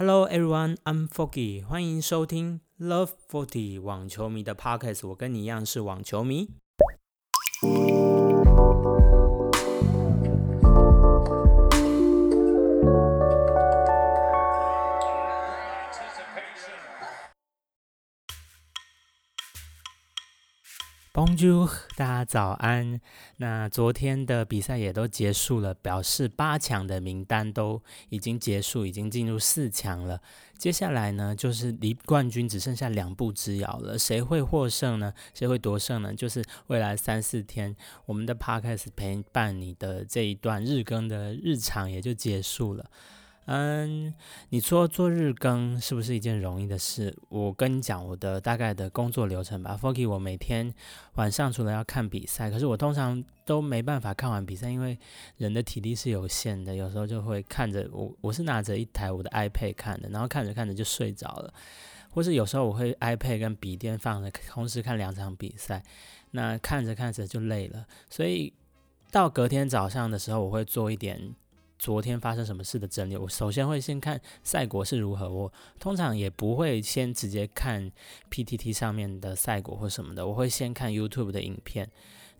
Hello everyone, I'm Foggy，欢迎收听 Love Forty 网球迷的 Podcast。我跟你一样是网球迷。大家早安。那昨天的比赛也都结束了，表示八强的名单都已经结束，已经进入四强了。接下来呢，就是离冠军只剩下两步之遥了。谁会获胜呢？谁会夺胜呢？就是未来三四天，我们的 Podcast 陪伴你的这一段日更的日常也就结束了。嗯，你说做日更是不是一件容易的事？我跟你讲我的大概的工作流程吧。f o k y 我每天晚上除了要看比赛，可是我通常都没办法看完比赛，因为人的体力是有限的，有时候就会看着我，我是拿着一台我的 iPad 看的，然后看着看着就睡着了，或是有时候我会 iPad 跟笔电放着，同时看两场比赛，那看着看着就累了，所以到隔天早上的时候，我会做一点。昨天发生什么事的整理，我首先会先看赛果是如何。我通常也不会先直接看 PTT 上面的赛果或什么的，我会先看 YouTube 的影片，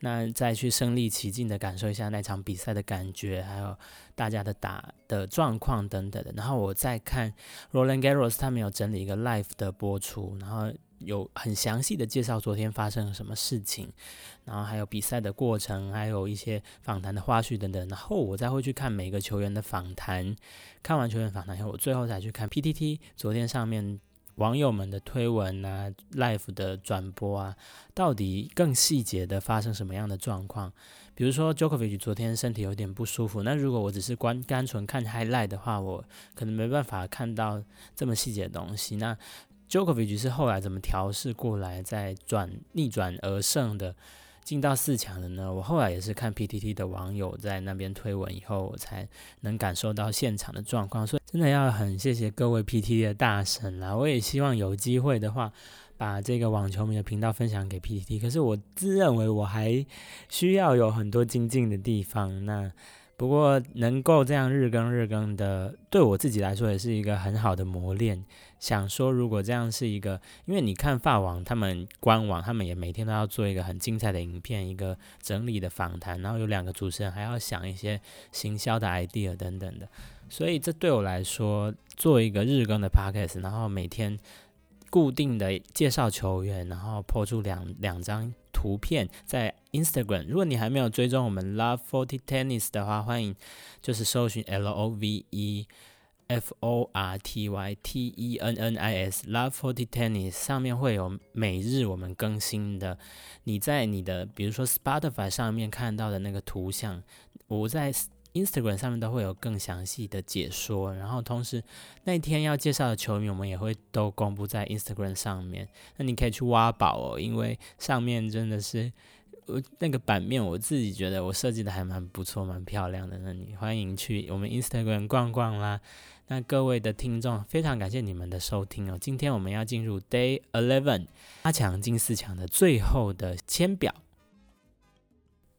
那再去身临其境的感受一下那场比赛的感觉，还有大家的打的状况等等的。然后我再看 Roland Garros 他们有整理一个 Live 的播出，然后。有很详细的介绍昨天发生了什么事情，然后还有比赛的过程，还有一些访谈的花絮等等。然后我再会去看每个球员的访谈，看完球员访谈以后，我最后才去看 PTT 昨天上面网友们的推文啊、live 的转播啊，到底更细节的发生什么样的状况？比如说 Jokovic 昨天身体有点不舒服，那如果我只是关单纯看 highlight 的话，我可能没办法看到这么细节的东西。那 Jokovic 是后来怎么调试过来，再转逆转而胜的，进到四强的呢？我后来也是看 PTT 的网友在那边推文以后，我才能感受到现场的状况。所以真的要很谢谢各位 PTT 的大神啦！我也希望有机会的话，把这个网球迷的频道分享给 PTT。可是我自认为我还需要有很多精进的地方。那不过能够这样日更日更的，对我自己来说也是一个很好的磨练。想说，如果这样是一个，因为你看法网他们官网，他们也每天都要做一个很精彩的影片，一个整理的访谈，然后有两个主持人还要想一些行销的 idea 等等的，所以这对我来说，做一个日更的 podcast，然后每天固定的介绍球员，然后抛出两两张图片在 Instagram。如果你还没有追踪我们 Love Forty Tennis 的话，欢迎就是搜寻 L O V E。F O R T Y T E N N I S Love Forty Tennis 上面会有每日我们更新的，你在你的比如说 Spotify 上面看到的那个图像，我在 Instagram 上面都会有更详细的解说，然后同时那一天要介绍的球迷我们也会都公布在 Instagram 上面，那你可以去挖宝哦，因为上面真的是。我那个版面，我自己觉得我设计的还蛮不错，蛮漂亮的。那你欢迎去我们 Instagram 逛逛啦。那各位的听众，非常感谢你们的收听哦。今天我们要进入 Day Eleven 八强进四强的最后的签表。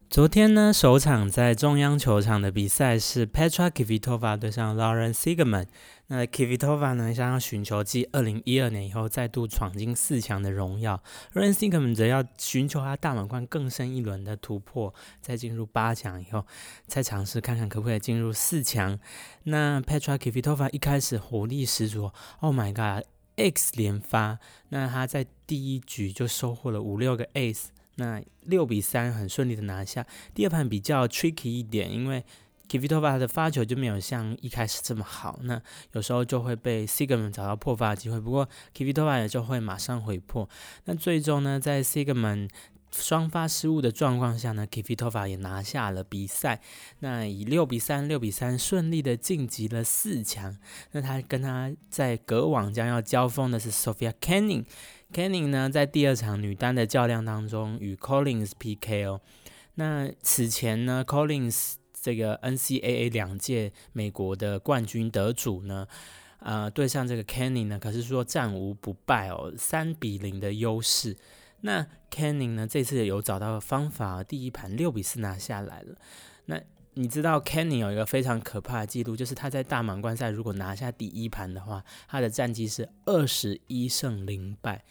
昨天呢，首场在中央球场的比赛是 Petra Kvitova 对上 Lauren Sigman。那 Kvitova 呢，想要寻求继2012年以后再度闯进四强的荣耀，Lauren Sigman 则要寻求他大满贯更深一轮的突破，在进入八强以后，再尝试看看可不可以进入四强。那 Petra Kvitova 一开始火力十足，Oh my God，X 连发，那他在第一局就收获了五六个 Ace。那六比三很顺利的拿下。第二盘比较 tricky 一点，因为 Kvitova 的发球就没有像一开始这么好，那有时候就会被 Sigmund 找到破发的机会。不过 Kvitova 也就会马上回破。那最终呢，在 Sigmund 双发失误的状况下呢，Kvitova 也拿下了比赛。那以六比三、六比三顺利的晋级了四强。那他跟他在隔网将要交锋的是 Sophia Kenning。Kenning 呢，在第二场女单的较量当中与 Collins PK 哦。那此前呢，Collins 这个 NCAA 两届美国的冠军得主呢，呃，对上这个 Kenning 呢，可是说战无不败哦，三比零的优势。那 Kenning 呢，这次有找到方法，第一盘六比四拿下来了。那你知道 Kenny 有一个非常可怕的记录，就是他在大满贯赛如果拿下第一盘的话，他的战绩是二十一胜零败。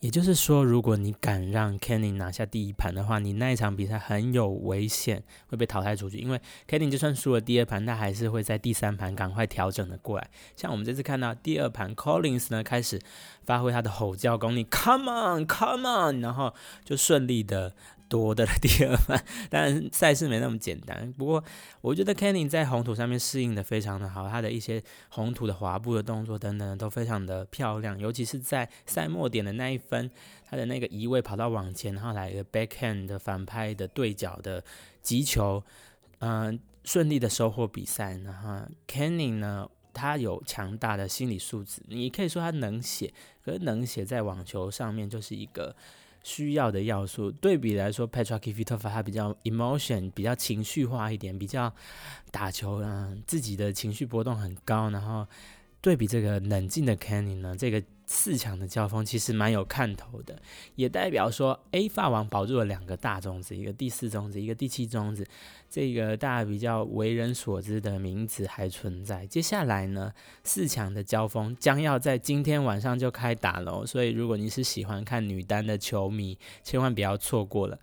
也就是说，如果你敢让 Kenny 拿下第一盘的话，你那一场比赛很有危险会被淘汰出去。因为 Kenny 就算输了第二盘，他还是会在第三盘赶快调整的过来。像我们这次看到第二盘 Collins 呢，开始发挥他的吼叫功力，Come on，Come on，然后就顺利的。多的第二番，当然赛事没那么简单。不过我觉得 Kenny 在红土上面适应的非常的好，他的一些红土的滑步的动作等等都非常的漂亮。尤其是在赛末点的那一分，他的那个移位跑到往前，然后来一个 backhand 的反拍的对角的击球，嗯，顺利的收获比赛。然后 Kenny 呢，他有强大的心理素质，你可以说他能写，可是能写在网球上面就是一个。需要的要素对比来说，Petra Kvitova 他比较 emotion，比较情绪化一点，比较打球啊，自己的情绪波动很高。然后对比这个冷静的 Canny 呢，这个。四强的交锋其实蛮有看头的，也代表说 A 法王保住了两个大种子，一个第四种子，一个第七种子，这个大家比较为人所知的名字还存在。接下来呢，四强的交锋将要在今天晚上就开打了，所以如果你是喜欢看女单的球迷，千万不要错过了。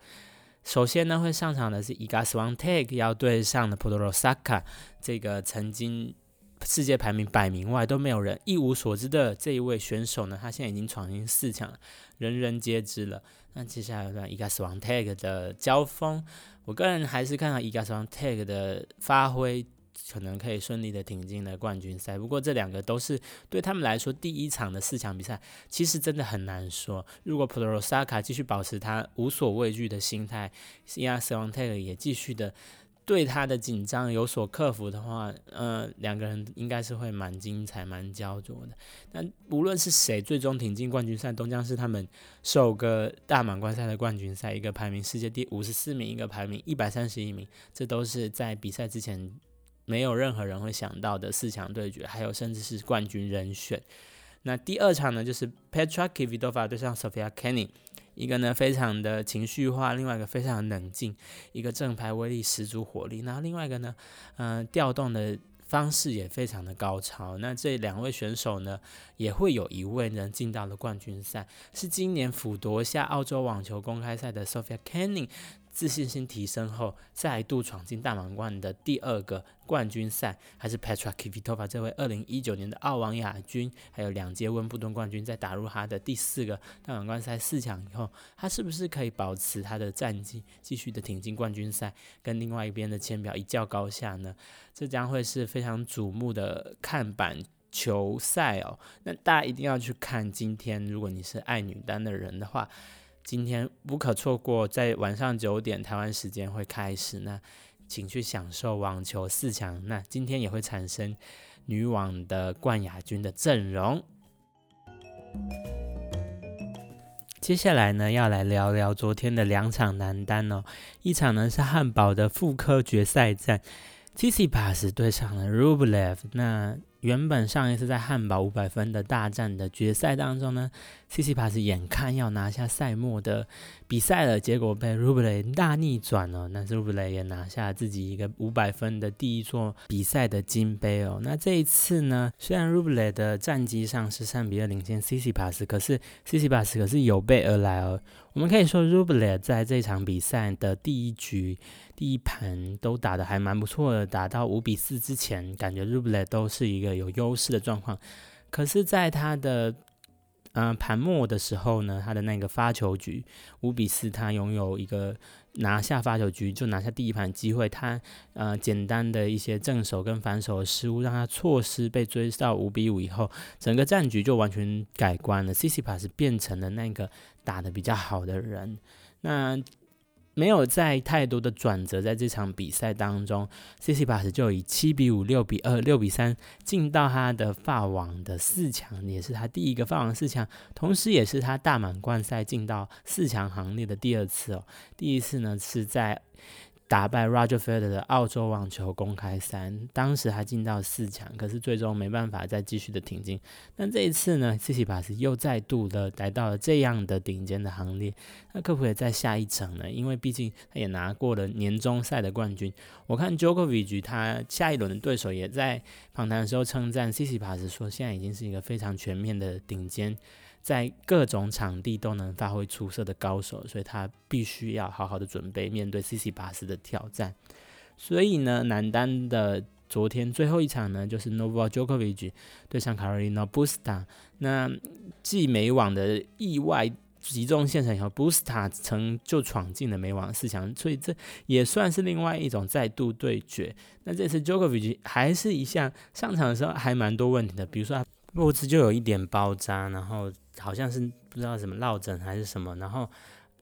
首先呢，会上场的是 Iga Swiatek 要对上的 p o d o r o s a k a 这个曾经。世界排名百名外都没有人一无所知的这一位选手呢，他现在已经闯进四强，人人皆知了。那接下来呢，伊加斯王 tag 的交锋，我个人还是看到伊加斯王 tag 的发挥可能可以顺利的挺进了冠军赛。不过这两个都是对他们来说第一场的四强比赛，其实真的很难说。如果普罗萨卡继续保持他无所畏惧的心态，伊加斯王 tag 也继续的。对他的紧张有所克服的话，呃，两个人应该是会蛮精彩、蛮焦灼的。但无论是谁最终挺进冠军赛，都将是他们首个大满贯赛的冠军赛。一个排名世界第五十四名，一个排名一百三十一名，这都是在比赛之前没有任何人会想到的四强对决，还有甚至是冠军人选。那第二场呢，就是 Petra Kvitova 对上 Sofia Kenin。一个呢非常的情绪化，另外一个非常冷静，一个正牌威力十足火力，然后另外一个呢，嗯，调动的方式也非常的高超。那这两位选手呢，也会有一位能进到了冠军赛，是今年辅夺下澳洲网球公开赛的 Sophia Canning。自信心提升后，再度闯进大满贯的第二个冠军赛，还是 Petra Kvitova 这位二零一九年的澳网亚军，还有两届温布顿冠军，在打入他的第四个大满贯赛四强以后，他是不是可以保持他的战绩，继续的挺进冠军赛，跟另外一边的签表一较高下呢？这将会是非常瞩目的看板球赛哦。那大家一定要去看今天，如果你是爱女单的人的话。今天不可错过，在晚上九点台湾时间会开始。那请去享受网球四强。那今天也会产生女网的冠亚军的阵容。接下来呢，要来聊聊昨天的两场男单哦。一场呢是汉堡的妇科决赛战，Tsitsipas 对上了 Rublev。那原本上一次在汉堡五百分的大战的决赛当中呢，C C Pass 眼看要拿下赛末的比赛了，结果被 Ruble 大逆转了。那 Ruble 也拿下自己一个五百分的第一座比赛的金杯哦。那这一次呢，虽然 Ruble 的战绩上是三比二领先 C C Pass，，可是 C C Pass 可是有备而来哦。我们可以说 Ruble 在这场比赛的第一局。第一盘都打得还蛮不错的，打到五比四之前，感觉 Ruble 都是一个有优势的状况。可是，在他的嗯盘末的时候呢，他的那个发球局五比四，他拥有一个拿下发球局就拿下第一盘机会。他呃简单的一些正手跟反手的失误，让他错失被追到五比五以后，整个战局就完全改观了。c c p a s 变成了那个打的比较好的人。那没有在太多的转折，在这场比赛当中，C C 巴斯就以七比五、六比二、六比三进到他的法网的四强，也是他第一个法网四强，同时也是他大满贯赛进到四强行列的第二次哦。第一次呢是在打败 Roger Federer 的澳洲网球公开赛，当时还进到四强，可是最终没办法再继续的挺进。但这一次呢，C C 巴斯又再度的来到了这样的顶尖的行列，那可不可以再下一层呢？因为毕竟他也拿过了年终赛的冠军。我看 Djokovic 他下一轮的对手也在访谈的时候称赞 C C 巴斯，说现在已经是一个非常全面的顶尖。在各种场地都能发挥出色的高手，所以他必须要好好的准备面对 C C 巴斯的挑战。所以呢，男单的昨天最后一场呢，就是 n o v a Djokovic 对上 Carolina Busta。那继美网的意外集中现场以后，Busta 曾就闯进了美网四强，所以这也算是另外一种再度对决。那这次 Djokovic 还是一项上场的时候还蛮多问题的，比如说脖子就有一点包扎，然后。好像是不知道什么落枕还是什么，然后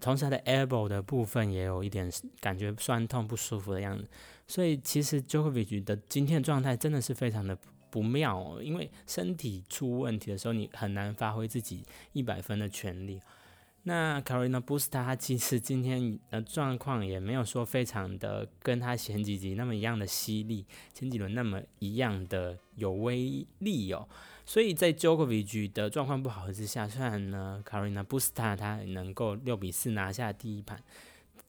同时他的 elbow 的部分也有一点感觉酸痛不舒服的样子，所以其实 Djokovic 的今天状态真的是非常的不妙，哦，因为身体出问题的时候，你很难发挥自己一百分的全力。那 Carolina Busta 他其实今天的状况也没有说非常的跟他前几集那么一样的犀利，前几轮那么一样的有威力哦。所以在 Jokovic 的状况不好之下，虽然呢，Carina Busta 他能够六比四拿下第一盘，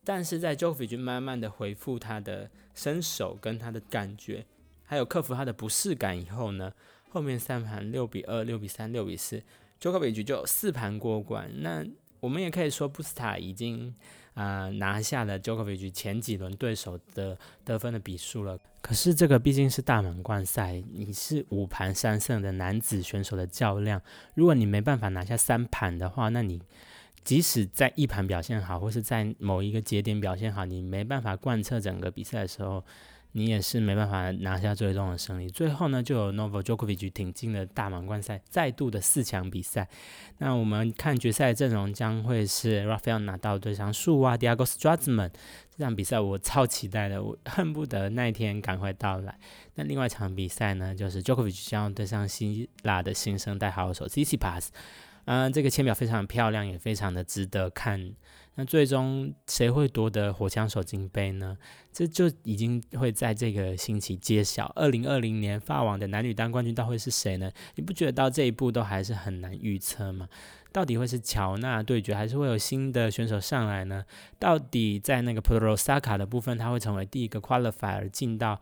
但是在 Jokovic 慢慢的恢复他的身手跟他的感觉，还有克服他的不适感以后呢，后面三盘六比二、六比三、六比四，Jokovic 就四盘过关。那我们也可以说，布斯塔已经啊拿下了 Djokovic 前几轮对手的得分的比数了。可是这个毕竟是大满贯赛，你是五盘三胜的男子选手的较量。如果你没办法拿下三盘的话，那你即使在一盘表现好，或是在某一个节点表现好，你没办法贯彻整个比赛的时候。你也是没办法拿下最终的胜利。最后呢，就有 Novak Djokovic 挺进了大满贯赛，再度的四强比赛。那我们看决赛阵容将会是 Rafael 拿到对上树啊 Diego s t r a z m a n 这场比赛我超期待的，我恨不得那一天赶快到来。那另外一场比赛呢，就是 Djokovic 将要对上希腊的新生代好手 Tsitsipas。嗯，这个签表非常漂亮，也非常的值得看。那最终谁会夺得火枪手金杯呢？这就已经会在这个星期揭晓。二零二零年法网的男女单冠军到会是谁呢？你不觉得到这一步都还是很难预测吗？到底会是乔纳对决，还是会有新的选手上来呢？到底在那个 p o r o s a k a 的部分，他会成为第一个 qualifier 进到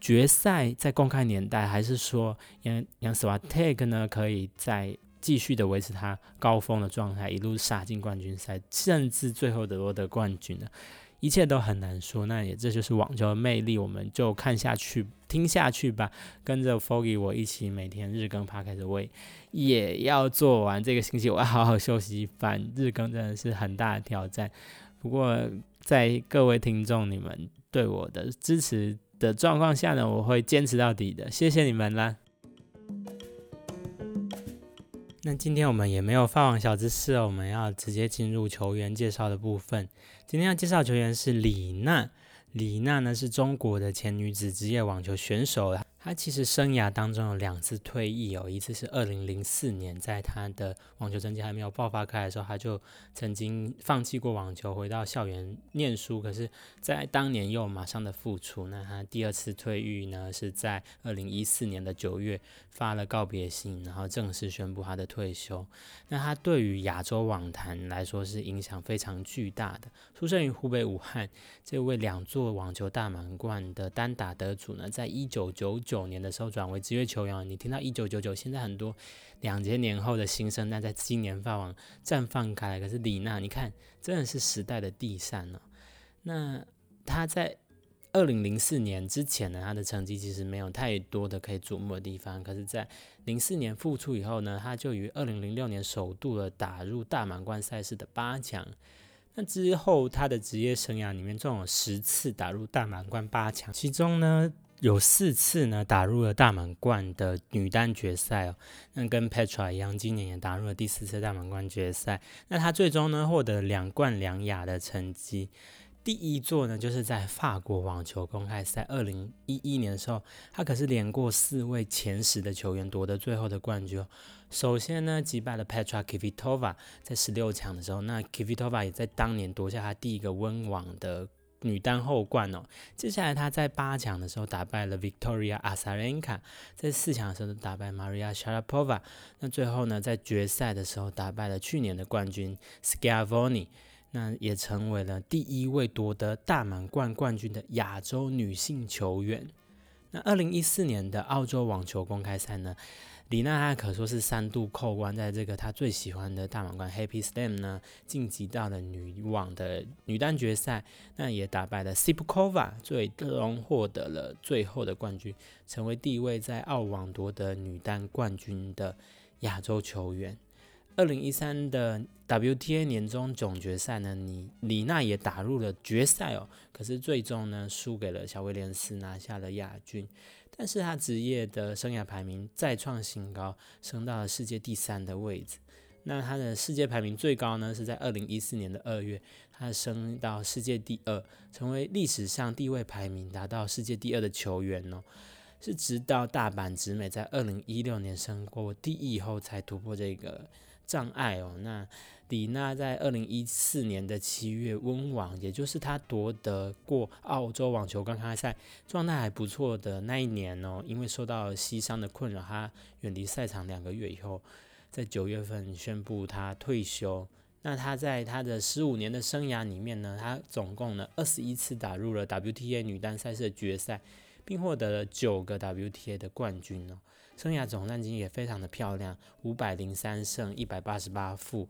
决赛，在公开年代，还是说杨杨 s w a t e k 呢可以在？继续的维持他高峰的状态，一路杀进冠军赛，甚至最后的夺得冠军呢？一切都很难说。那也这就是网球的魅力，我们就看下去，听下去吧。跟着 Foggy 我一起每天日更，趴开始喂，也要做完这个星期，我要好好休息。一番日更真的是很大的挑战。不过在各位听众你们对我的支持的状况下呢，我会坚持到底的。谢谢你们啦！那今天我们也没有发网小知识哦，我们要直接进入球员介绍的部分。今天要介绍球员是李娜，李娜呢是中国的前女子职业网球选手。他其实生涯当中有两次退役哦，一次是二零零四年，在他的网球成绩还没有爆发开的时候，他就曾经放弃过网球，回到校园念书。可是，在当年又马上的复出。那他第二次退役呢，是在二零一四年的九月发了告别信，然后正式宣布他的退休。那他对于亚洲网坛来说是影响非常巨大的。出生于湖北武汉，这位两座网球大满贯的单打得主呢，在一九九九。九年的时候转为职业球员，你听到一九九九，现在很多两千年后的新生代在今年发网绽放开来。可是李娜，你看真的是时代的第三了。那他在二零零四年之前呢，他的成绩其实没有太多的可以瞩目的地方。可是，在零四年复出以后呢，他就于二零零六年首度的打入大满贯赛事的八强。那之后他的职业生涯里面，总有十次打入大满贯八强，其中呢。有四次呢，打入了大满贯的女单决赛哦。那跟 Petra 一样，今年也打入了第四次大满贯决赛。那她最终呢，获得两冠两亚的成绩。第一座呢，就是在法国网球公开赛二零一一年的时候，她可是连过四位前十的球员夺得最后的冠军哦。首先呢，击败了 Petra Kvitova，在十六强的时候，那 Kvitova 也在当年夺下她第一个温网的。女单后冠哦。接下来她在八强的时候打败了 Victoria Azarenka，在四强的时候打败 Maria Sharapova。那最后呢，在决赛的时候打败了去年的冠军 Scavoni 那也成为了第一位夺得大满贯冠军的亚洲女性球员。那二零一四年的澳洲网球公开赛呢？李娜她可说是三度扣关，在这个她最喜欢的大满贯 Happy Slam 呢，晋级到了女网的女单决赛，那也打败了 Sipkova，最终获得了最后的冠军，成为第一位在澳网夺得女单冠军的亚洲球员。二零一三的 WTA 年终总决赛呢，李李娜也打入了决赛哦，可是最终呢，输给了小威廉斯，拿下了亚军。但是他职业的生涯排名再创新高，升到了世界第三的位置。那他的世界排名最高呢，是在二零一四年的二月，他升到世界第二，成为历史上地位排名达到世界第二的球员哦。是直到大阪直美在二零一六年升过第一以后，才突破这个障碍哦。那李娜在二零一四年的七月温网，也就是她夺得过澳洲网球公开赛状态还不错的那一年哦，因为受到膝伤的困扰，她远离赛场两个月以后，在九月份宣布她退休。那她在她的十五年的生涯里面呢，她总共呢二十一次打入了 WTA 女单赛事的决赛，并获得了九个 WTA 的冠军哦，生涯总战绩也非常的漂亮，五百零三胜，一百八十八负。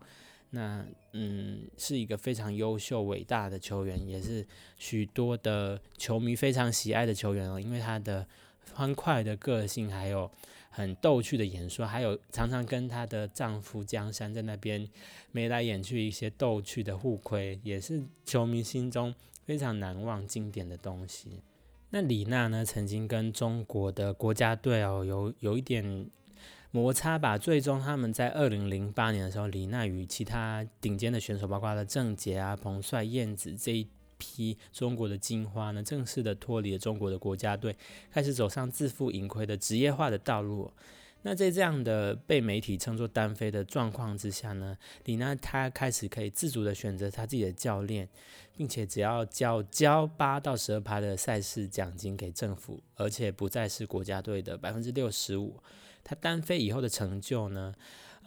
那嗯，是一个非常优秀、伟大的球员，也是许多的球迷非常喜爱的球员哦。因为他的欢快的个性，还有很逗趣的演说，还有常常跟她的丈夫江山在那边眉来眼去一些逗趣的互亏，也是球迷心中非常难忘、经典的东西。那李娜呢，曾经跟中国的国家队哦，有有一点。摩擦吧，最终他们在二零零八年的时候，李娜与其他顶尖的选手，包括了郑洁啊、彭帅、燕子这一批中国的金花呢，正式的脱离了中国的国家队，开始走上自负盈亏的职业化的道路。那在这样的被媒体称作单飞的状况之下呢，李娜她开始可以自主的选择她自己的教练，并且只要交交八到十二趴的赛事奖金给政府，而且不再是国家队的百分之六十五。她单飞以后的成就呢，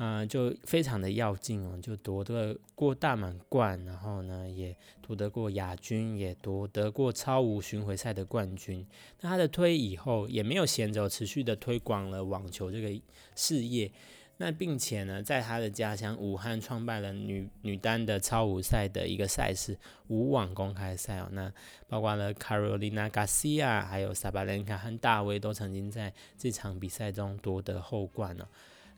嗯，就非常的要劲哦，就夺得过大满贯，然后呢，也夺得过亚军，也夺得过超五巡回赛的冠军。那他的退役以后也没有闲着，持续的推广了网球这个事业。那并且呢，在他的家乡武汉创办了女女单的超五赛的一个赛事——武网公开赛哦。那包括了 Carolina Garcia，还有萨巴连卡和大卫都曾经在这场比赛中夺得后冠哦。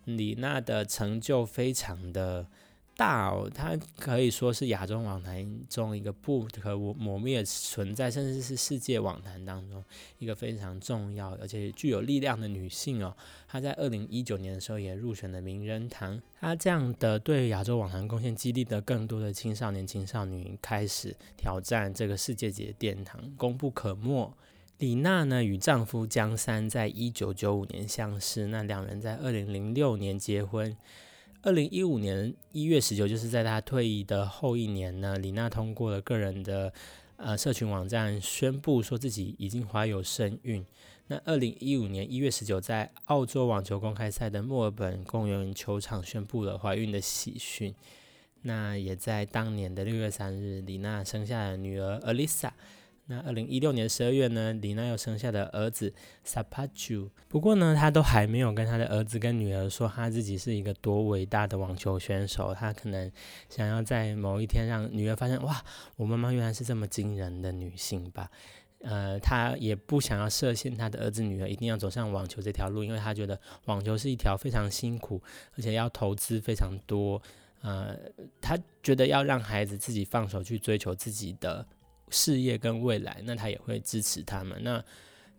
李娜的成就非常的。大哦，她可以说是亚洲网坛中一个不可磨灭存在，甚至是世界网坛当中一个非常重要而且具有力量的女性哦。她在二零一九年的时候也入选了名人堂。她这样的对亚洲网坛贡献，激励的更多的青少年、青少女开始挑战这个世界级的殿堂，功不可没。李娜呢，与丈夫江山在一九九五年相识，那两人在二零零六年结婚。二零一五年一月十九，就是在她退役的后一年呢，李娜通过了个人的呃社群网站，宣布说自己已经怀有身孕。那二零一五年一月十九，在澳洲网球公开赛的墨尔本公园球场宣布了怀孕的喜讯。那也在当年的六月三日，李娜生下了女儿 Alisa。那二零一六年十二月呢，李娜又生下的儿子 Sapachu。不过呢，他都还没有跟他的儿子跟女儿说他自己是一个多伟大的网球选手。他可能想要在某一天让女儿发现，哇，我妈妈原来是这么惊人的女性吧。呃，他也不想要设限他的儿子女儿一定要走上网球这条路，因为他觉得网球是一条非常辛苦，而且要投资非常多。呃，他觉得要让孩子自己放手去追求自己的。事业跟未来，那他也会支持他们。那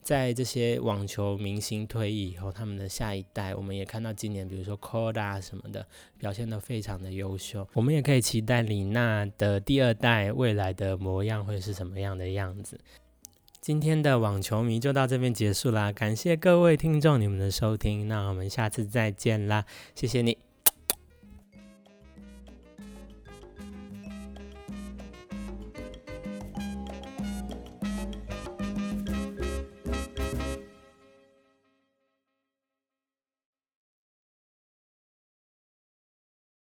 在这些网球明星退役以后，他们的下一代，我们也看到今年，比如说 Koda 什么的，表现都非常的优秀。我们也可以期待李娜的第二代未来的模样会是什么样的样子。今天的网球迷就到这边结束啦，感谢各位听众你们的收听，那我们下次再见啦，谢谢你。